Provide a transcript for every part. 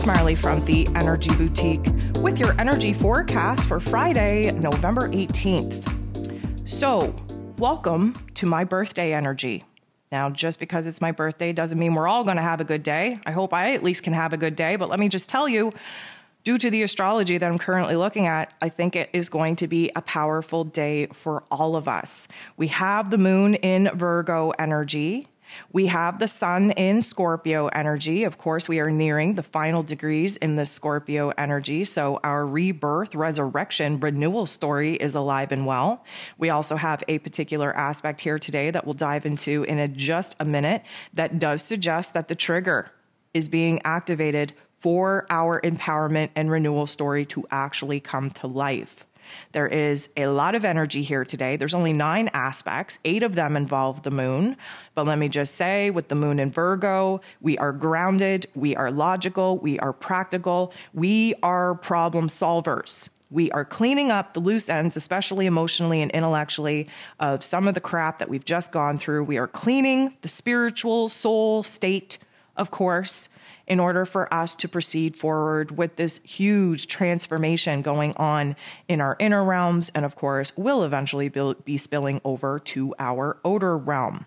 It's Marley from the Energy Boutique with your energy forecast for Friday, November 18th. So, welcome to my birthday energy. Now, just because it's my birthday doesn't mean we're all going to have a good day. I hope I at least can have a good day, but let me just tell you due to the astrology that I'm currently looking at, I think it is going to be a powerful day for all of us. We have the moon in Virgo energy. We have the sun in Scorpio energy. Of course, we are nearing the final degrees in the Scorpio energy. So our rebirth, resurrection, renewal story is alive and well. We also have a particular aspect here today that we'll dive into in a, just a minute that does suggest that the trigger is being activated for our empowerment and renewal story to actually come to life. There is a lot of energy here today. There's only nine aspects, eight of them involve the moon. But let me just say, with the moon in Virgo, we are grounded, we are logical, we are practical, we are problem solvers. We are cleaning up the loose ends, especially emotionally and intellectually, of some of the crap that we've just gone through. We are cleaning the spiritual soul state, of course in order for us to proceed forward with this huge transformation going on in our inner realms, and of course, will eventually be spilling over to our outer realm.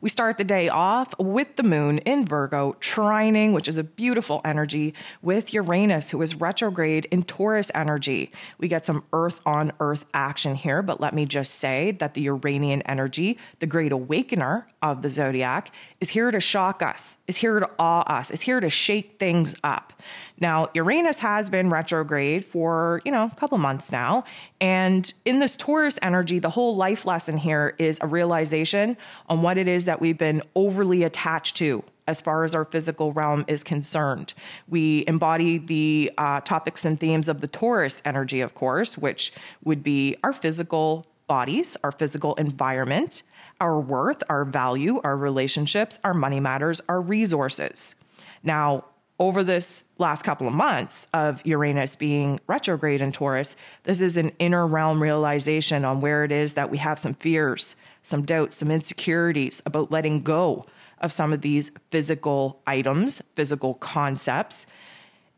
We start the day off with the moon in Virgo, trining, which is a beautiful energy, with Uranus, who is retrograde in Taurus energy. We get some earth on earth action here, but let me just say that the Uranian energy, the great awakener of the zodiac, is here to shock us, is here to awe us, is here to shake things up. Now, Uranus has been retrograde for, you know, a couple months now. And in this Taurus energy, the whole life lesson here is a realization on what it is that we've been overly attached to as far as our physical realm is concerned. We embody the uh, topics and themes of the Taurus energy, of course, which would be our physical bodies, our physical environment, our worth, our value, our relationships, our money matters, our resources. Now, over this last couple of months of Uranus being retrograde in Taurus, this is an inner realm realization on where it is that we have some fears, some doubts, some insecurities about letting go of some of these physical items, physical concepts.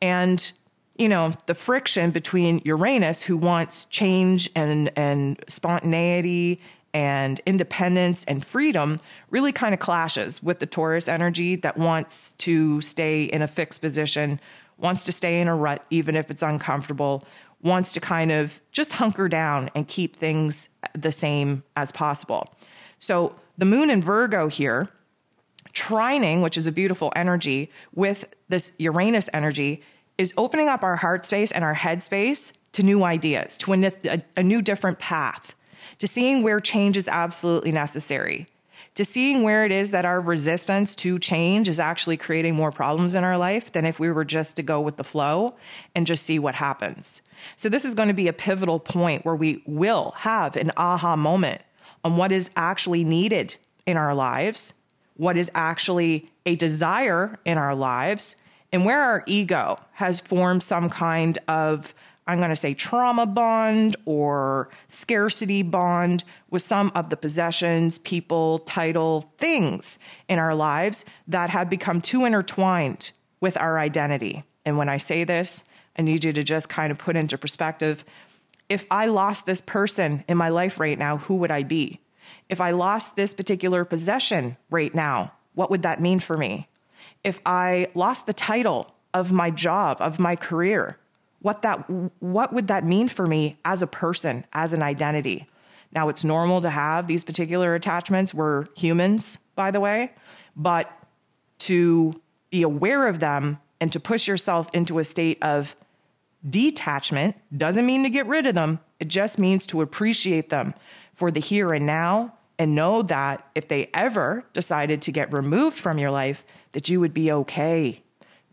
And, you know, the friction between Uranus, who wants change and, and spontaneity and independence and freedom really kind of clashes with the Taurus energy that wants to stay in a fixed position, wants to stay in a rut, even if it's uncomfortable, wants to kind of just hunker down and keep things the same as possible. So the moon in Virgo here, trining, which is a beautiful energy, with this Uranus energy, is opening up our heart space and our head space to new ideas, to a, a, new different path to seeing where change is absolutely necessary, to seeing where it is that our resistance to change is actually creating more problems in our life than if we were just to go with the flow and just see what happens. So, this is going to be a pivotal point where we will have an aha moment on what is actually needed in our lives, what is actually a desire in our lives, and where our ego has formed some kind of I'm going to say trauma bond or scarcity bond with some of the possessions, people, title, things in our lives that have become too intertwined with our identity. And when I say this, I need you to just kind of put into perspective if I lost this person in my life right now, who would I be? If I lost this particular possession right now, what would that mean for me? If I lost the title of my job, of my career, what that what would that mean for me as a person, as an identity? Now it's normal to have these particular attachments. We're humans, by the way, but to be aware of them and to push yourself into a state of detachment doesn't mean to get rid of them. It just means to appreciate them for the here and now and know that if they ever decided to get removed from your life, that you would be okay.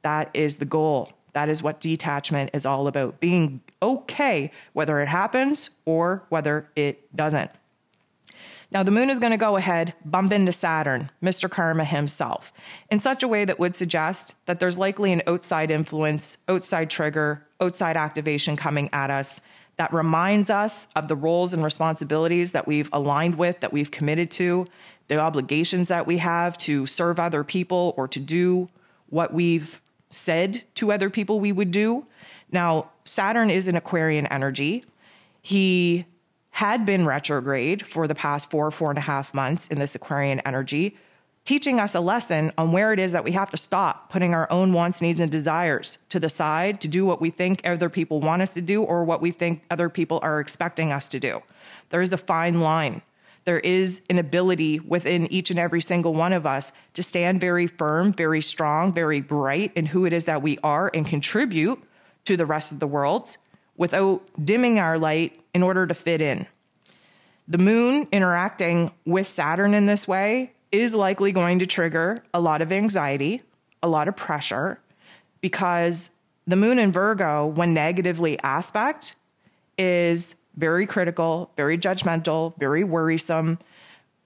That is the goal. That is what detachment is all about being okay, whether it happens or whether it doesn't. Now, the moon is going to go ahead, bump into Saturn, Mr. Karma himself, in such a way that would suggest that there's likely an outside influence, outside trigger, outside activation coming at us that reminds us of the roles and responsibilities that we've aligned with, that we've committed to, the obligations that we have to serve other people or to do what we've said to other people we would do. Now, Saturn is an Aquarian energy. He had been retrograde for the past four, four and a half months in this Aquarian energy, teaching us a lesson on where it is that we have to stop putting our own wants, needs, and desires to the side to do what we think other people want us to do or what we think other people are expecting us to do. There is a fine line. There is an ability within each and every single one of us to stand very firm, very strong, very bright in who it is that we are and contribute to the rest of the world without dimming our light in order to fit in. The moon interacting with Saturn in this way is likely going to trigger a lot of anxiety, a lot of pressure, because the moon in Virgo, when negatively aspect, is very critical, very judgmental, very worrisome,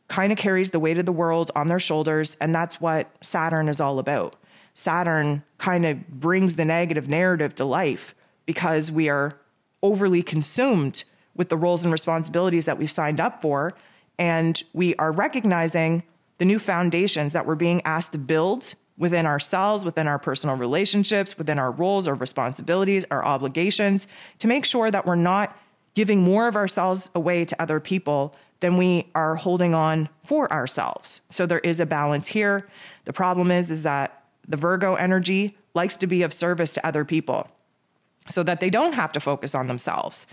kind of carries the weight of the world on their shoulders. And that's what Saturn is all about. Saturn kind of brings the negative narrative to life because we are overly consumed with the roles and responsibilities that we've signed up for. And we are recognizing the new foundations that we're being asked to build within ourselves, within our personal relationships, within our roles, our responsibilities, our obligations, to make sure that we're not giving more of ourselves away to other people than we are holding on for ourselves. So there is a balance here. The problem is is that the Virgo energy likes to be of service to other people so that they don't have to focus on themselves.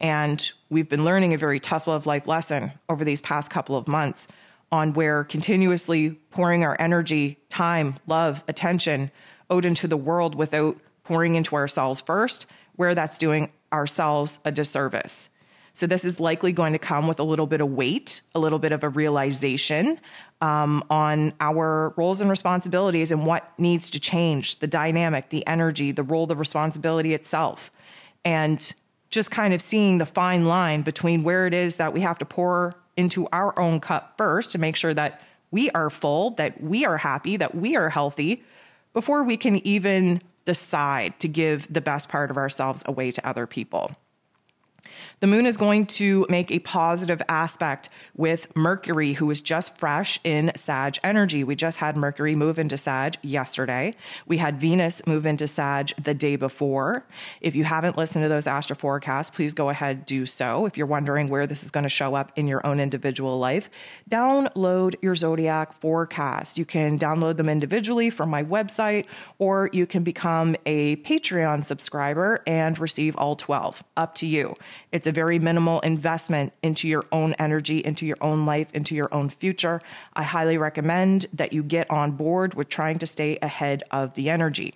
And we've been learning a very tough love life lesson over these past couple of months on where continuously pouring our energy, time, love, attention out into the world without pouring into ourselves first, where that's doing ourselves a disservice. So, this is likely going to come with a little bit of weight, a little bit of a realization um, on our roles and responsibilities and what needs to change the dynamic, the energy, the role, the responsibility itself. And just kind of seeing the fine line between where it is that we have to pour into our own cup first to make sure that we are full, that we are happy, that we are healthy before we can even decide to give the best part of ourselves away to other people. The moon is going to make a positive aspect with Mercury, who is just fresh in Sag energy. We just had Mercury move into Sag yesterday. We had Venus move into Sag the day before. If you haven't listened to those astro forecasts, please go ahead do so. If you're wondering where this is going to show up in your own individual life, download your zodiac forecast. You can download them individually from my website, or you can become a Patreon subscriber and receive all 12. Up to you. It's a very minimal investment into your own energy, into your own life, into your own future. I highly recommend that you get on board with trying to stay ahead of the energy.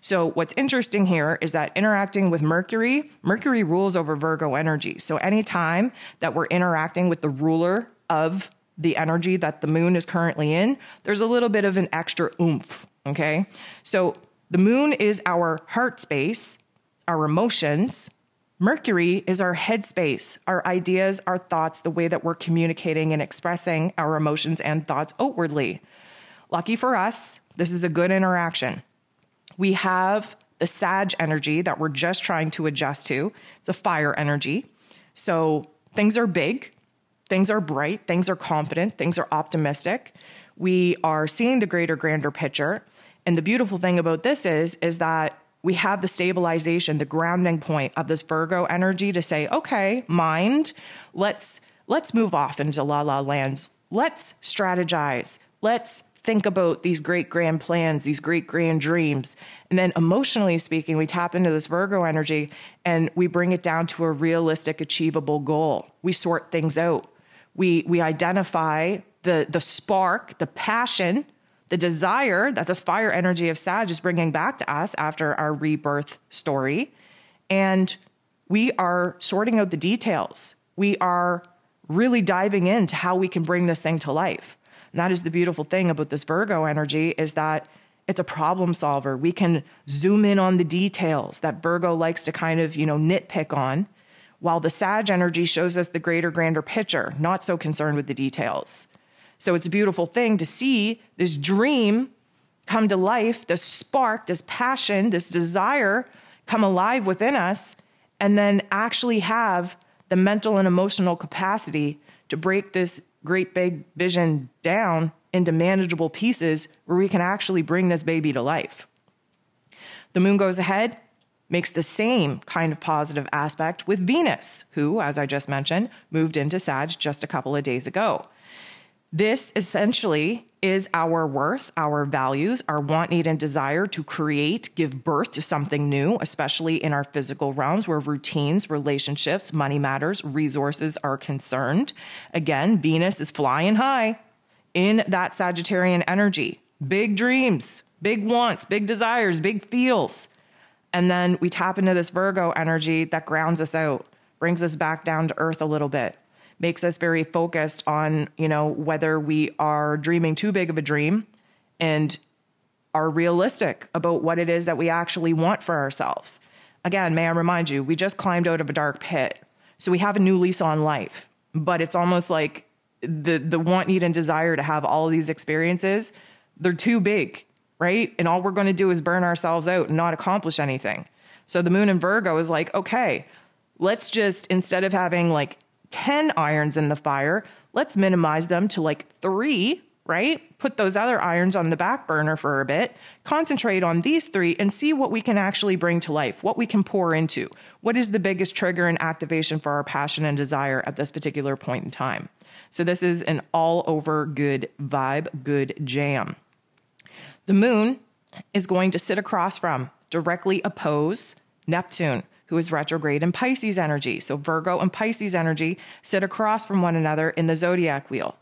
So, what's interesting here is that interacting with Mercury, Mercury rules over Virgo energy. So, anytime that we're interacting with the ruler of the energy that the moon is currently in, there's a little bit of an extra oomph. Okay. So, the moon is our heart space, our emotions, Mercury is our headspace, our ideas, our thoughts, the way that we're communicating and expressing our emotions and thoughts outwardly. Lucky for us, this is a good interaction. We have the Sag energy that we're just trying to adjust to. It's a fire energy. So things are big, things are bright, things are confident, things are optimistic. We are seeing the greater, grander picture. And the beautiful thing about this is, is that we have the stabilization, the grounding point of this Virgo energy to say, okay, mind, let's let's move off into la la lands. Let's strategize. Let's think about these great grand plans, these great grand dreams. And then emotionally speaking, we tap into this Virgo energy and we bring it down to a realistic, achievable goal. We sort things out. We we identify the the spark, the passion the desire that this fire energy of Sag is bringing back to us after our rebirth story. And we are sorting out the details. We are really diving into how we can bring this thing to life. And that is the beautiful thing about this Virgo energy is that it's a problem solver. We can zoom in on the details that Virgo likes to kind of, you know, nitpick on, while the Sag energy shows us the greater, grander picture, not so concerned with the details. So it's a beautiful thing to see this dream come to life, this spark, this passion, this desire come alive within us, and then actually have the mental and emotional capacity to break this great big vision down into manageable pieces where we can actually bring this baby to life. The moon goes ahead, makes the same kind of positive aspect with Venus, who, as I just mentioned, moved into Sag just a couple of days ago. This essentially is our worth, our values, our want, need, and desire to create, give birth to something new, especially in our physical realms where routines, relationships, money matters, resources are concerned. Again, Venus is flying high in that Sagittarian energy. Big dreams, big wants, big desires, big feels. And then we tap into this Virgo energy that grounds us out, brings us back down to earth a little bit makes us very focused on, you know, whether we are dreaming too big of a dream and are realistic about what it is that we actually want for ourselves. Again, may I remind you, we just climbed out of a dark pit. So we have a new lease on life, but it's almost like the the want, need, and desire to have all these experiences, they're too big, right? And all we're going to do is burn ourselves out and not accomplish anything. So the moon in Virgo is like, okay, let's just instead of having like 10 irons in the fire, let's minimize them to like three, right? Put those other irons on the back burner for a bit, concentrate on these three, and see what we can actually bring to life, what we can pour into. What is the biggest trigger and activation for our passion and desire at this particular point in time? So, this is an all over good vibe, good jam. The moon is going to sit across from, directly oppose Neptune who is retrograde in Pisces energy. So Virgo and Pisces energy sit across from one another in the zodiac wheel.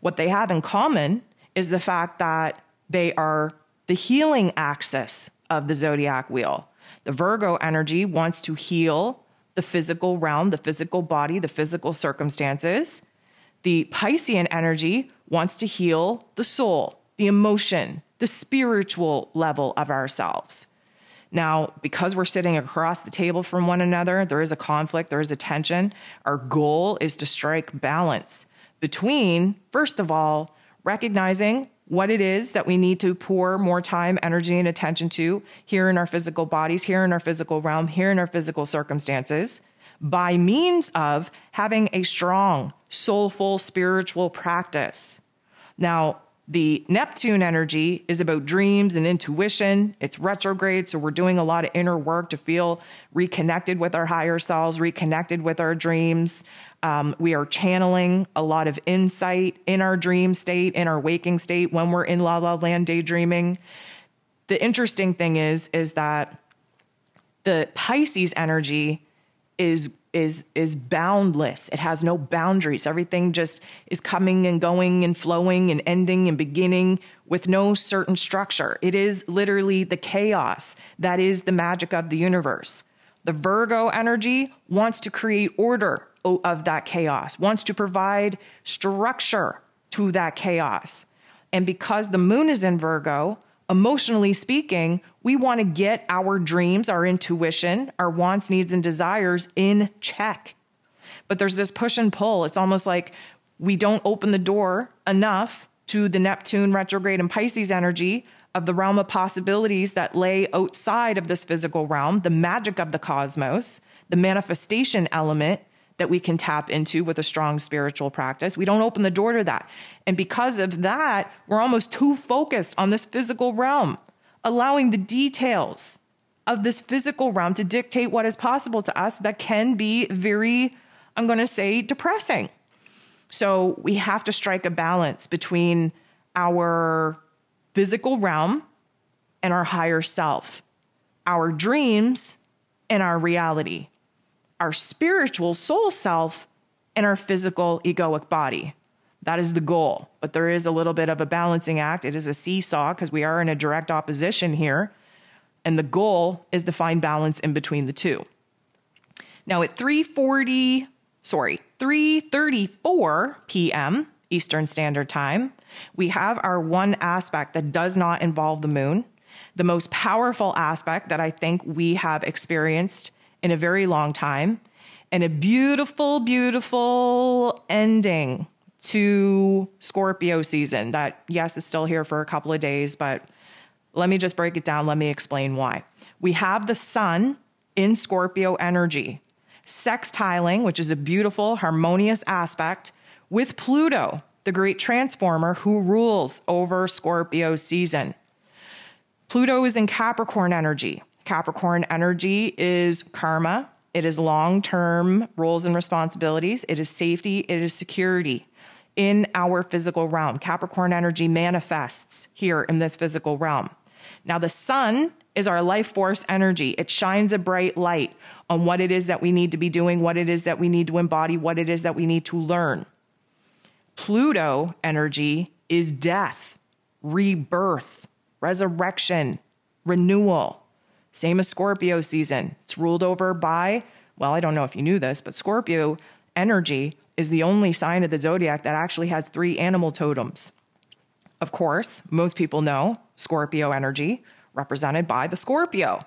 What they have in common is the fact that they are the healing axis of the zodiac wheel. The Virgo energy wants to heal the physical realm, the physical body, the physical circumstances. The Piscean energy wants to heal the soul, the emotion, the spiritual level of ourselves. Now, because we're sitting across the table from one another, there is a conflict, there is a tension. Our goal is to strike balance between, first of all, recognizing what it is that we need to pour more time, energy, and attention to here in our physical bodies, here in our physical realm, here in our physical circumstances, by means of having a strong, soulful spiritual practice. Now, the Neptune energy is about dreams and intuition. It's retrograde, so we're doing a lot of inner work to feel reconnected with our higher selves, reconnected with our dreams. Um, we are channeling a lot of insight in our dream state, in our waking state when we're in la la land daydreaming. The interesting thing is, is that the Pisces energy is is is boundless. It has no boundaries. Everything just is coming and going and flowing and ending and beginning with no certain structure. It is literally the chaos that is the magic of the universe. The Virgo energy wants to create order of that chaos, wants to provide structure to that chaos. And because the moon is in Virgo, emotionally speaking, we want to get our dreams, our intuition, our wants, needs, and desires in check. But there's this push and pull. It's almost like we don't open the door enough to the Neptune retrograde and Pisces energy of the realm of possibilities that lay outside of this physical realm, the magic of the cosmos, the manifestation element that we can tap into with a strong spiritual practice. We don't open the door to that. And because of that, we're almost too focused on this physical realm, allowing the details of this physical realm to dictate what is possible to us that can be very, I'm going to say, depressing. So we have to strike a balance between our physical realm and our higher self, our dreams and our reality our spiritual soul self and our physical egoic body. That is the goal. But there is a little bit of a balancing act. It is a seesaw because we are in a direct opposition here. And the goal is to find balance in between the two. Now at 340, sorry, 334 p.m. Eastern Standard Time, we have our one aspect that does not involve the moon. The most powerful aspect that I think we have experienced in a very long time and a beautiful, beautiful ending to Scorpio season that, yes, is still here for a couple of days, but let me just break it down. Let me explain why. We have the sun in Scorpio energy, sextiling, which is a beautiful, harmonious aspect, with Pluto, the great transformer who rules over Scorpio season. Pluto is in Capricorn energy, Capricorn energy is karma, it is long term roles and responsibilities, it is safety, it is security in our physical realm. Capricorn energy manifests here in this physical realm. Now, the sun is our life force energy. It shines a bright light on what it is that we need to be doing, what it is that we need to embody, what it is that we need to learn. Pluto energy is death, rebirth, resurrection, renewal. Same as Scorpio season. It's ruled over by, well, I don't know if you knew this, but Scorpio energy is the only sign of the zodiac that actually has three animal totems. Of course, most people know Scorpio energy, represented by the Scorpio,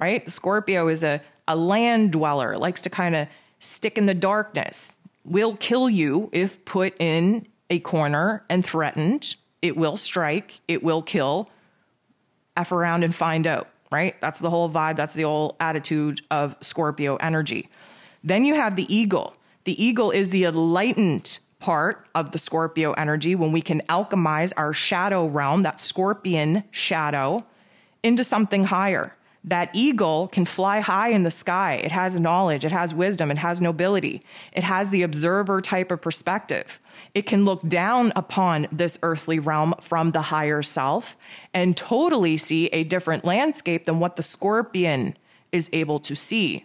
right? The Scorpio is a, a land dweller, likes to kind of stick in the darkness, will kill you if put in a corner and threatened. It will strike, it will kill. F around and find out, right? That's the whole vibe. That's the whole attitude of Scorpio energy. Then you have the eagle. The eagle is the enlightened part of the Scorpio energy when we can alchemize our shadow realm, that scorpion shadow, into something higher. That eagle can fly high in the sky. It has knowledge, it has wisdom, it has nobility, it has the observer type of perspective. It can look down upon this earthly realm from the higher self and totally see a different landscape than what the scorpion is able to see.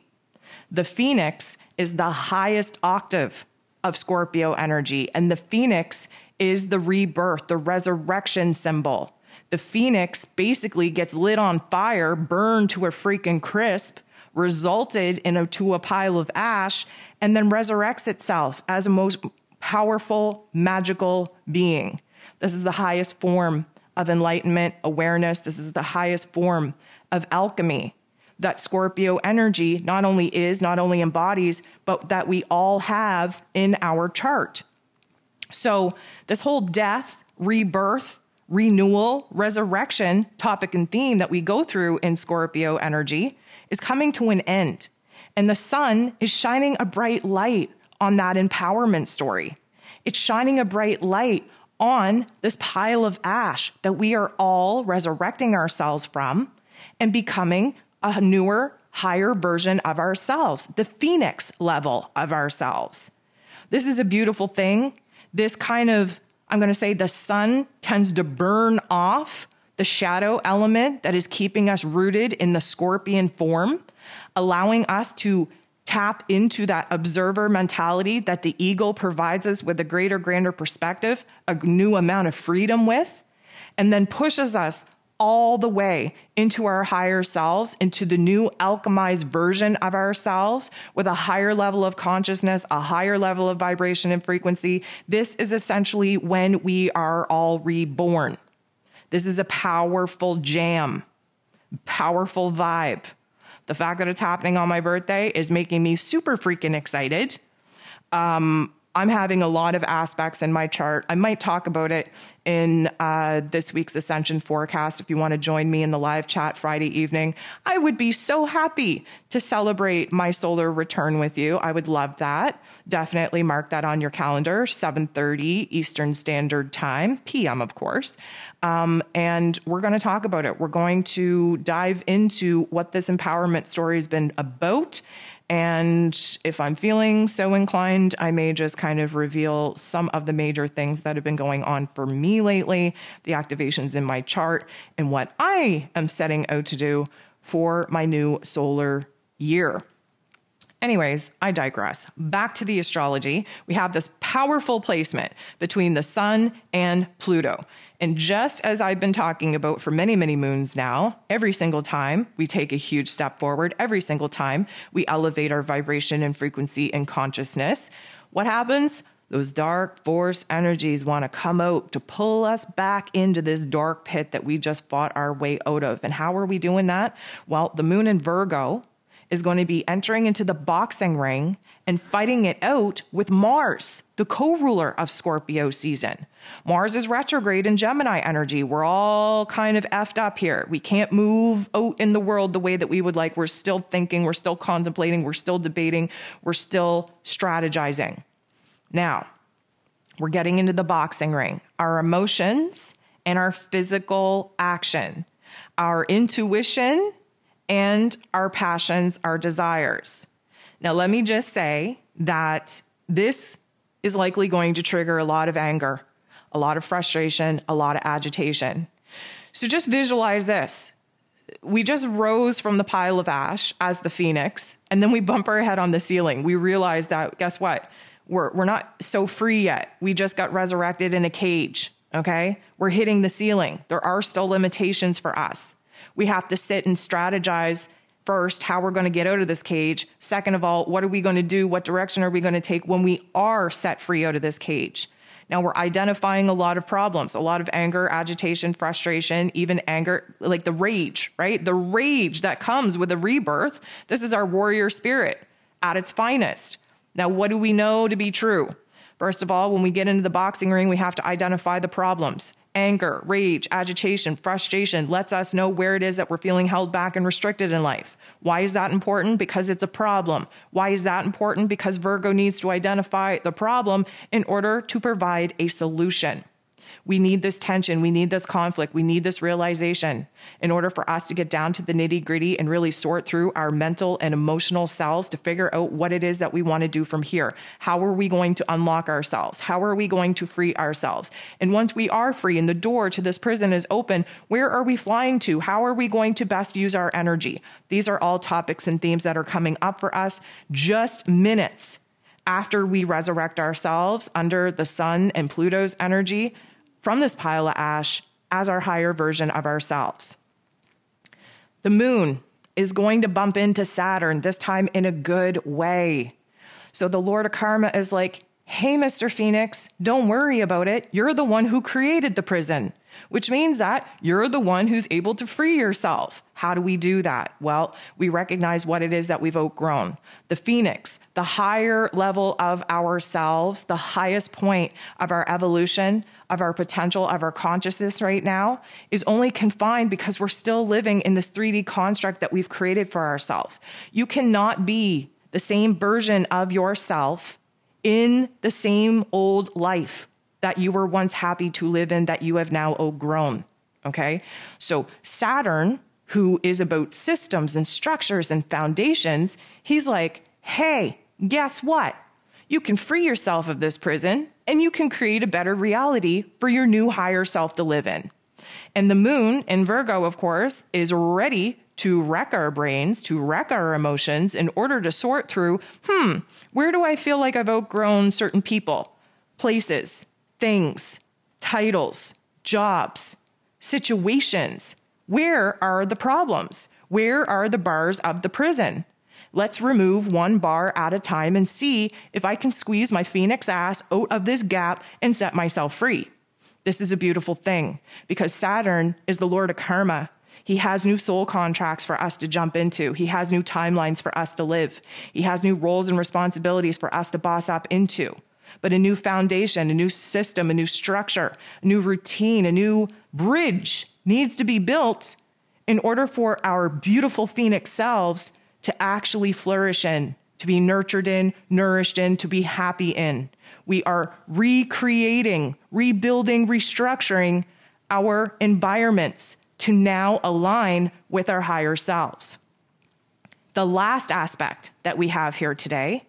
The phoenix is the highest octave of Scorpio energy, and the phoenix is the rebirth, the resurrection symbol. The phoenix basically gets lit on fire, burned to a freaking crisp, resulted in a, to a pile of ash, and then resurrects itself as a most powerful, magical being. This is the highest form of enlightenment, awareness. This is the highest form of alchemy that Scorpio energy not only is, not only embodies, but that we all have in our chart. So, this whole death, rebirth, renewal, resurrection topic and theme that we go through in Scorpio energy is coming to an end. And the sun is shining a bright light on that empowerment story. It's shining a bright light on this pile of ash that we are all resurrecting ourselves from and becoming a newer, higher version of ourselves, the phoenix level of ourselves. This is a beautiful thing. This kind of, I'm going to say, the sun tends to burn off the shadow element that is keeping us rooted in the scorpion form, allowing us to tap into that observer mentality that the eagle provides us with a greater, grander perspective, a new amount of freedom with, and then pushes us all the way into our higher selves, into the new alchemized version of ourselves with a higher level of consciousness, a higher level of vibration and frequency. This is essentially when we are all reborn. This is a powerful jam, powerful vibe. The fact that it's happening on my birthday is making me super freaking excited. Um, I'm having a lot of aspects in my chart. I might talk about it in uh, this week's Ascension forecast. If you want to join me in the live chat Friday evening, I would be so happy to celebrate my solar return with you. I would love that. Definitely mark that on your calendar, 7:30 Eastern Standard Time, PM, of course. Um, and we're going to talk about it. We're going to dive into what this empowerment story has been about and if I'm feeling so inclined, I may just kind of reveal some of the major things that have been going on for me lately, the activations in my chart, and what I am setting out to do for my new solar year. Anyways, I digress. Back to the astrology. We have this powerful placement between the sun and Pluto. And just as I've been talking about for many, many moons now, every single time we take a huge step forward, every single time we elevate our vibration and frequency and consciousness, what happens? Those dark force energies want to come out to pull us back into this dark pit that we just fought our way out of. And how are we doing that? Well, the moon in Virgo is going to be entering into the boxing ring and fighting it out with Mars, the co ruler of Scorpio season. Mars is retrograde in Gemini energy. We're all kind of effed up here. We can't move out in the world the way that we would like. We're still thinking, we're still contemplating, we're still debating, we're still strategizing. Now, we're getting into the boxing ring. Our emotions and our physical action, our intuition and our passions, our desires. Now, let me just say that this is likely going to trigger a lot of anger, a lot of frustration, a lot of agitation. So just visualize this. We just rose from the pile of ash as the phoenix, and then we bump our head on the ceiling. We realize that, guess what? We're, we're not so free yet. We just got resurrected in a cage, okay? We're hitting the ceiling. There are still limitations for us. We have to sit and strategize first how we're going to get out of this cage. Second of all, what are we going to do? What direction are we going to take when we are set free out of this cage? Now we're identifying a lot of problems, a lot of anger, agitation, frustration, even anger, like the rage, right? The rage that comes with a rebirth. This is our warrior spirit at its finest. Now, what do we know to be true? First of all, when we get into the boxing ring, we have to identify the problems anger, rage, agitation, frustration lets us know where it is that we're feeling held back and restricted in life. Why is that important? Because it's a problem. Why is that important? Because Virgo needs to identify the problem in order to provide a solution. We need this tension. We need this conflict. We need this realization in order for us to get down to the nitty gritty and really sort through our mental and emotional selves to figure out what it is that we want to do from here. How are we going to unlock ourselves? How are we going to free ourselves? And once we are free and the door to this prison is open, where are we flying to? How are we going to best use our energy? These are all topics and themes that are coming up for us just minutes after we resurrect ourselves under the sun and Pluto's energy from this pile of ash as our higher version of ourselves. The moon is going to bump into Saturn, this time in a good way. So the Lord of Karma is like, hey, Mr. Phoenix, don't worry about it. You're the one who created the prison which means that you're the one who's able to free yourself. How do we do that? Well, we recognize what it is that we've outgrown. The phoenix, the higher level of ourselves, the highest point of our evolution, of our potential, of our consciousness right now, is only confined because we're still living in this 3D construct that we've created for ourselves. You cannot be the same version of yourself in the same old life that you were once happy to live in that you have now outgrown. Okay. So Saturn, who is about systems and structures and foundations, he's like, hey, guess what? You can free yourself of this prison and you can create a better reality for your new higher self to live in. And the moon in Virgo, of course, is ready to wreck our brains, to wreck our emotions in order to sort through hmm, where do I feel like I've outgrown certain people, places, things, titles, jobs, situations. Where are the problems? Where are the bars of the prison? Let's remove one bar at a time and see if I can squeeze my phoenix ass out of this gap and set myself free. This is a beautiful thing because Saturn is the Lord of karma. He has new soul contracts for us to jump into. He has new timelines for us to live. He has new roles and responsibilities for us to boss up into but a new foundation, a new system, a new structure, a new routine, a new bridge needs to be built in order for our beautiful phoenix selves to actually flourish in, to be nurtured in, nourished in, to be happy in. We are recreating, rebuilding, restructuring our environments to now align with our higher selves. The last aspect that we have here today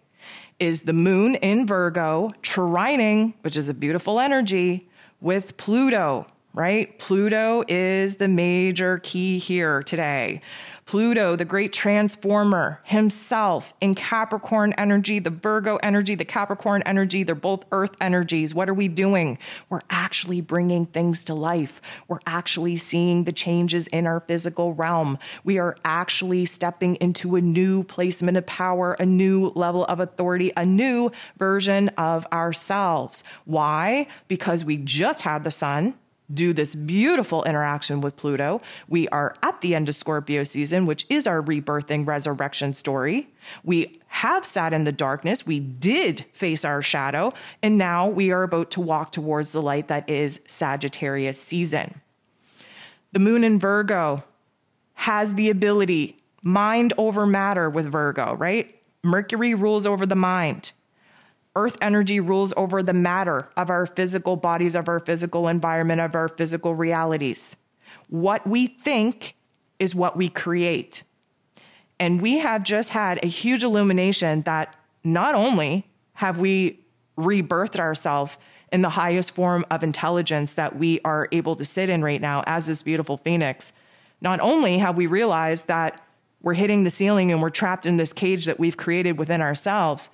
is the moon in Virgo trining, which is a beautiful energy, with Pluto, right? Pluto is the major key here today. Pluto, the great transformer himself in Capricorn energy, the Virgo energy, the Capricorn energy, they're both earth energies. What are we doing? We're actually bringing things to life. We're actually seeing the changes in our physical realm. We are actually stepping into a new placement of power, a new level of authority, a new version of ourselves. Why? Because we just had the sun do this beautiful interaction with Pluto. We are at the end of Scorpio season, which is our rebirthing resurrection story. We have sat in the darkness. We did face our shadow. And now we are about to walk towards the light that is Sagittarius season. The moon in Virgo has the ability, mind over matter with Virgo, right? Mercury rules over the mind. Earth energy rules over the matter of our physical bodies, of our physical environment, of our physical realities. What we think is what we create. And we have just had a huge illumination that not only have we rebirthed ourselves in the highest form of intelligence that we are able to sit in right now as this beautiful phoenix, not only have we realized that we're hitting the ceiling and we're trapped in this cage that we've created within ourselves,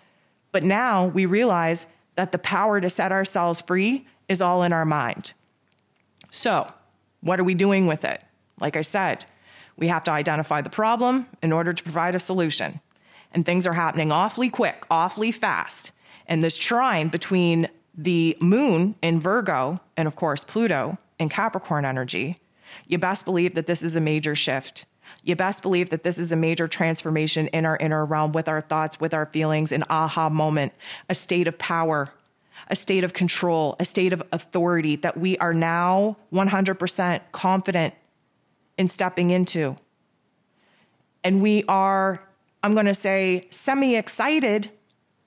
but now we realize that the power to set ourselves free is all in our mind. So, what are we doing with it? Like I said, we have to identify the problem in order to provide a solution. And things are happening awfully quick, awfully fast. And this trine between the moon in Virgo and, of course, Pluto in Capricorn energy, you best believe that this is a major shift. You best believe that this is a major transformation in our inner realm with our thoughts, with our feelings, an aha moment, a state of power, a state of control, a state of authority that we are now 100% confident in stepping into. And we are, I'm going to say, semi excited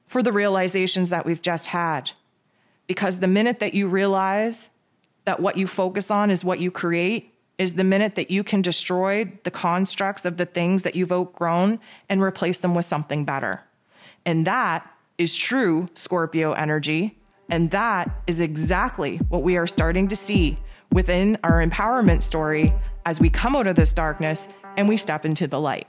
for the realizations that we've just had. Because the minute that you realize that what you focus on is what you create, is the minute that you can destroy the constructs of the things that you've outgrown and replace them with something better. And that is true Scorpio energy. And that is exactly what we are starting to see within our empowerment story as we come out of this darkness and we step into the light.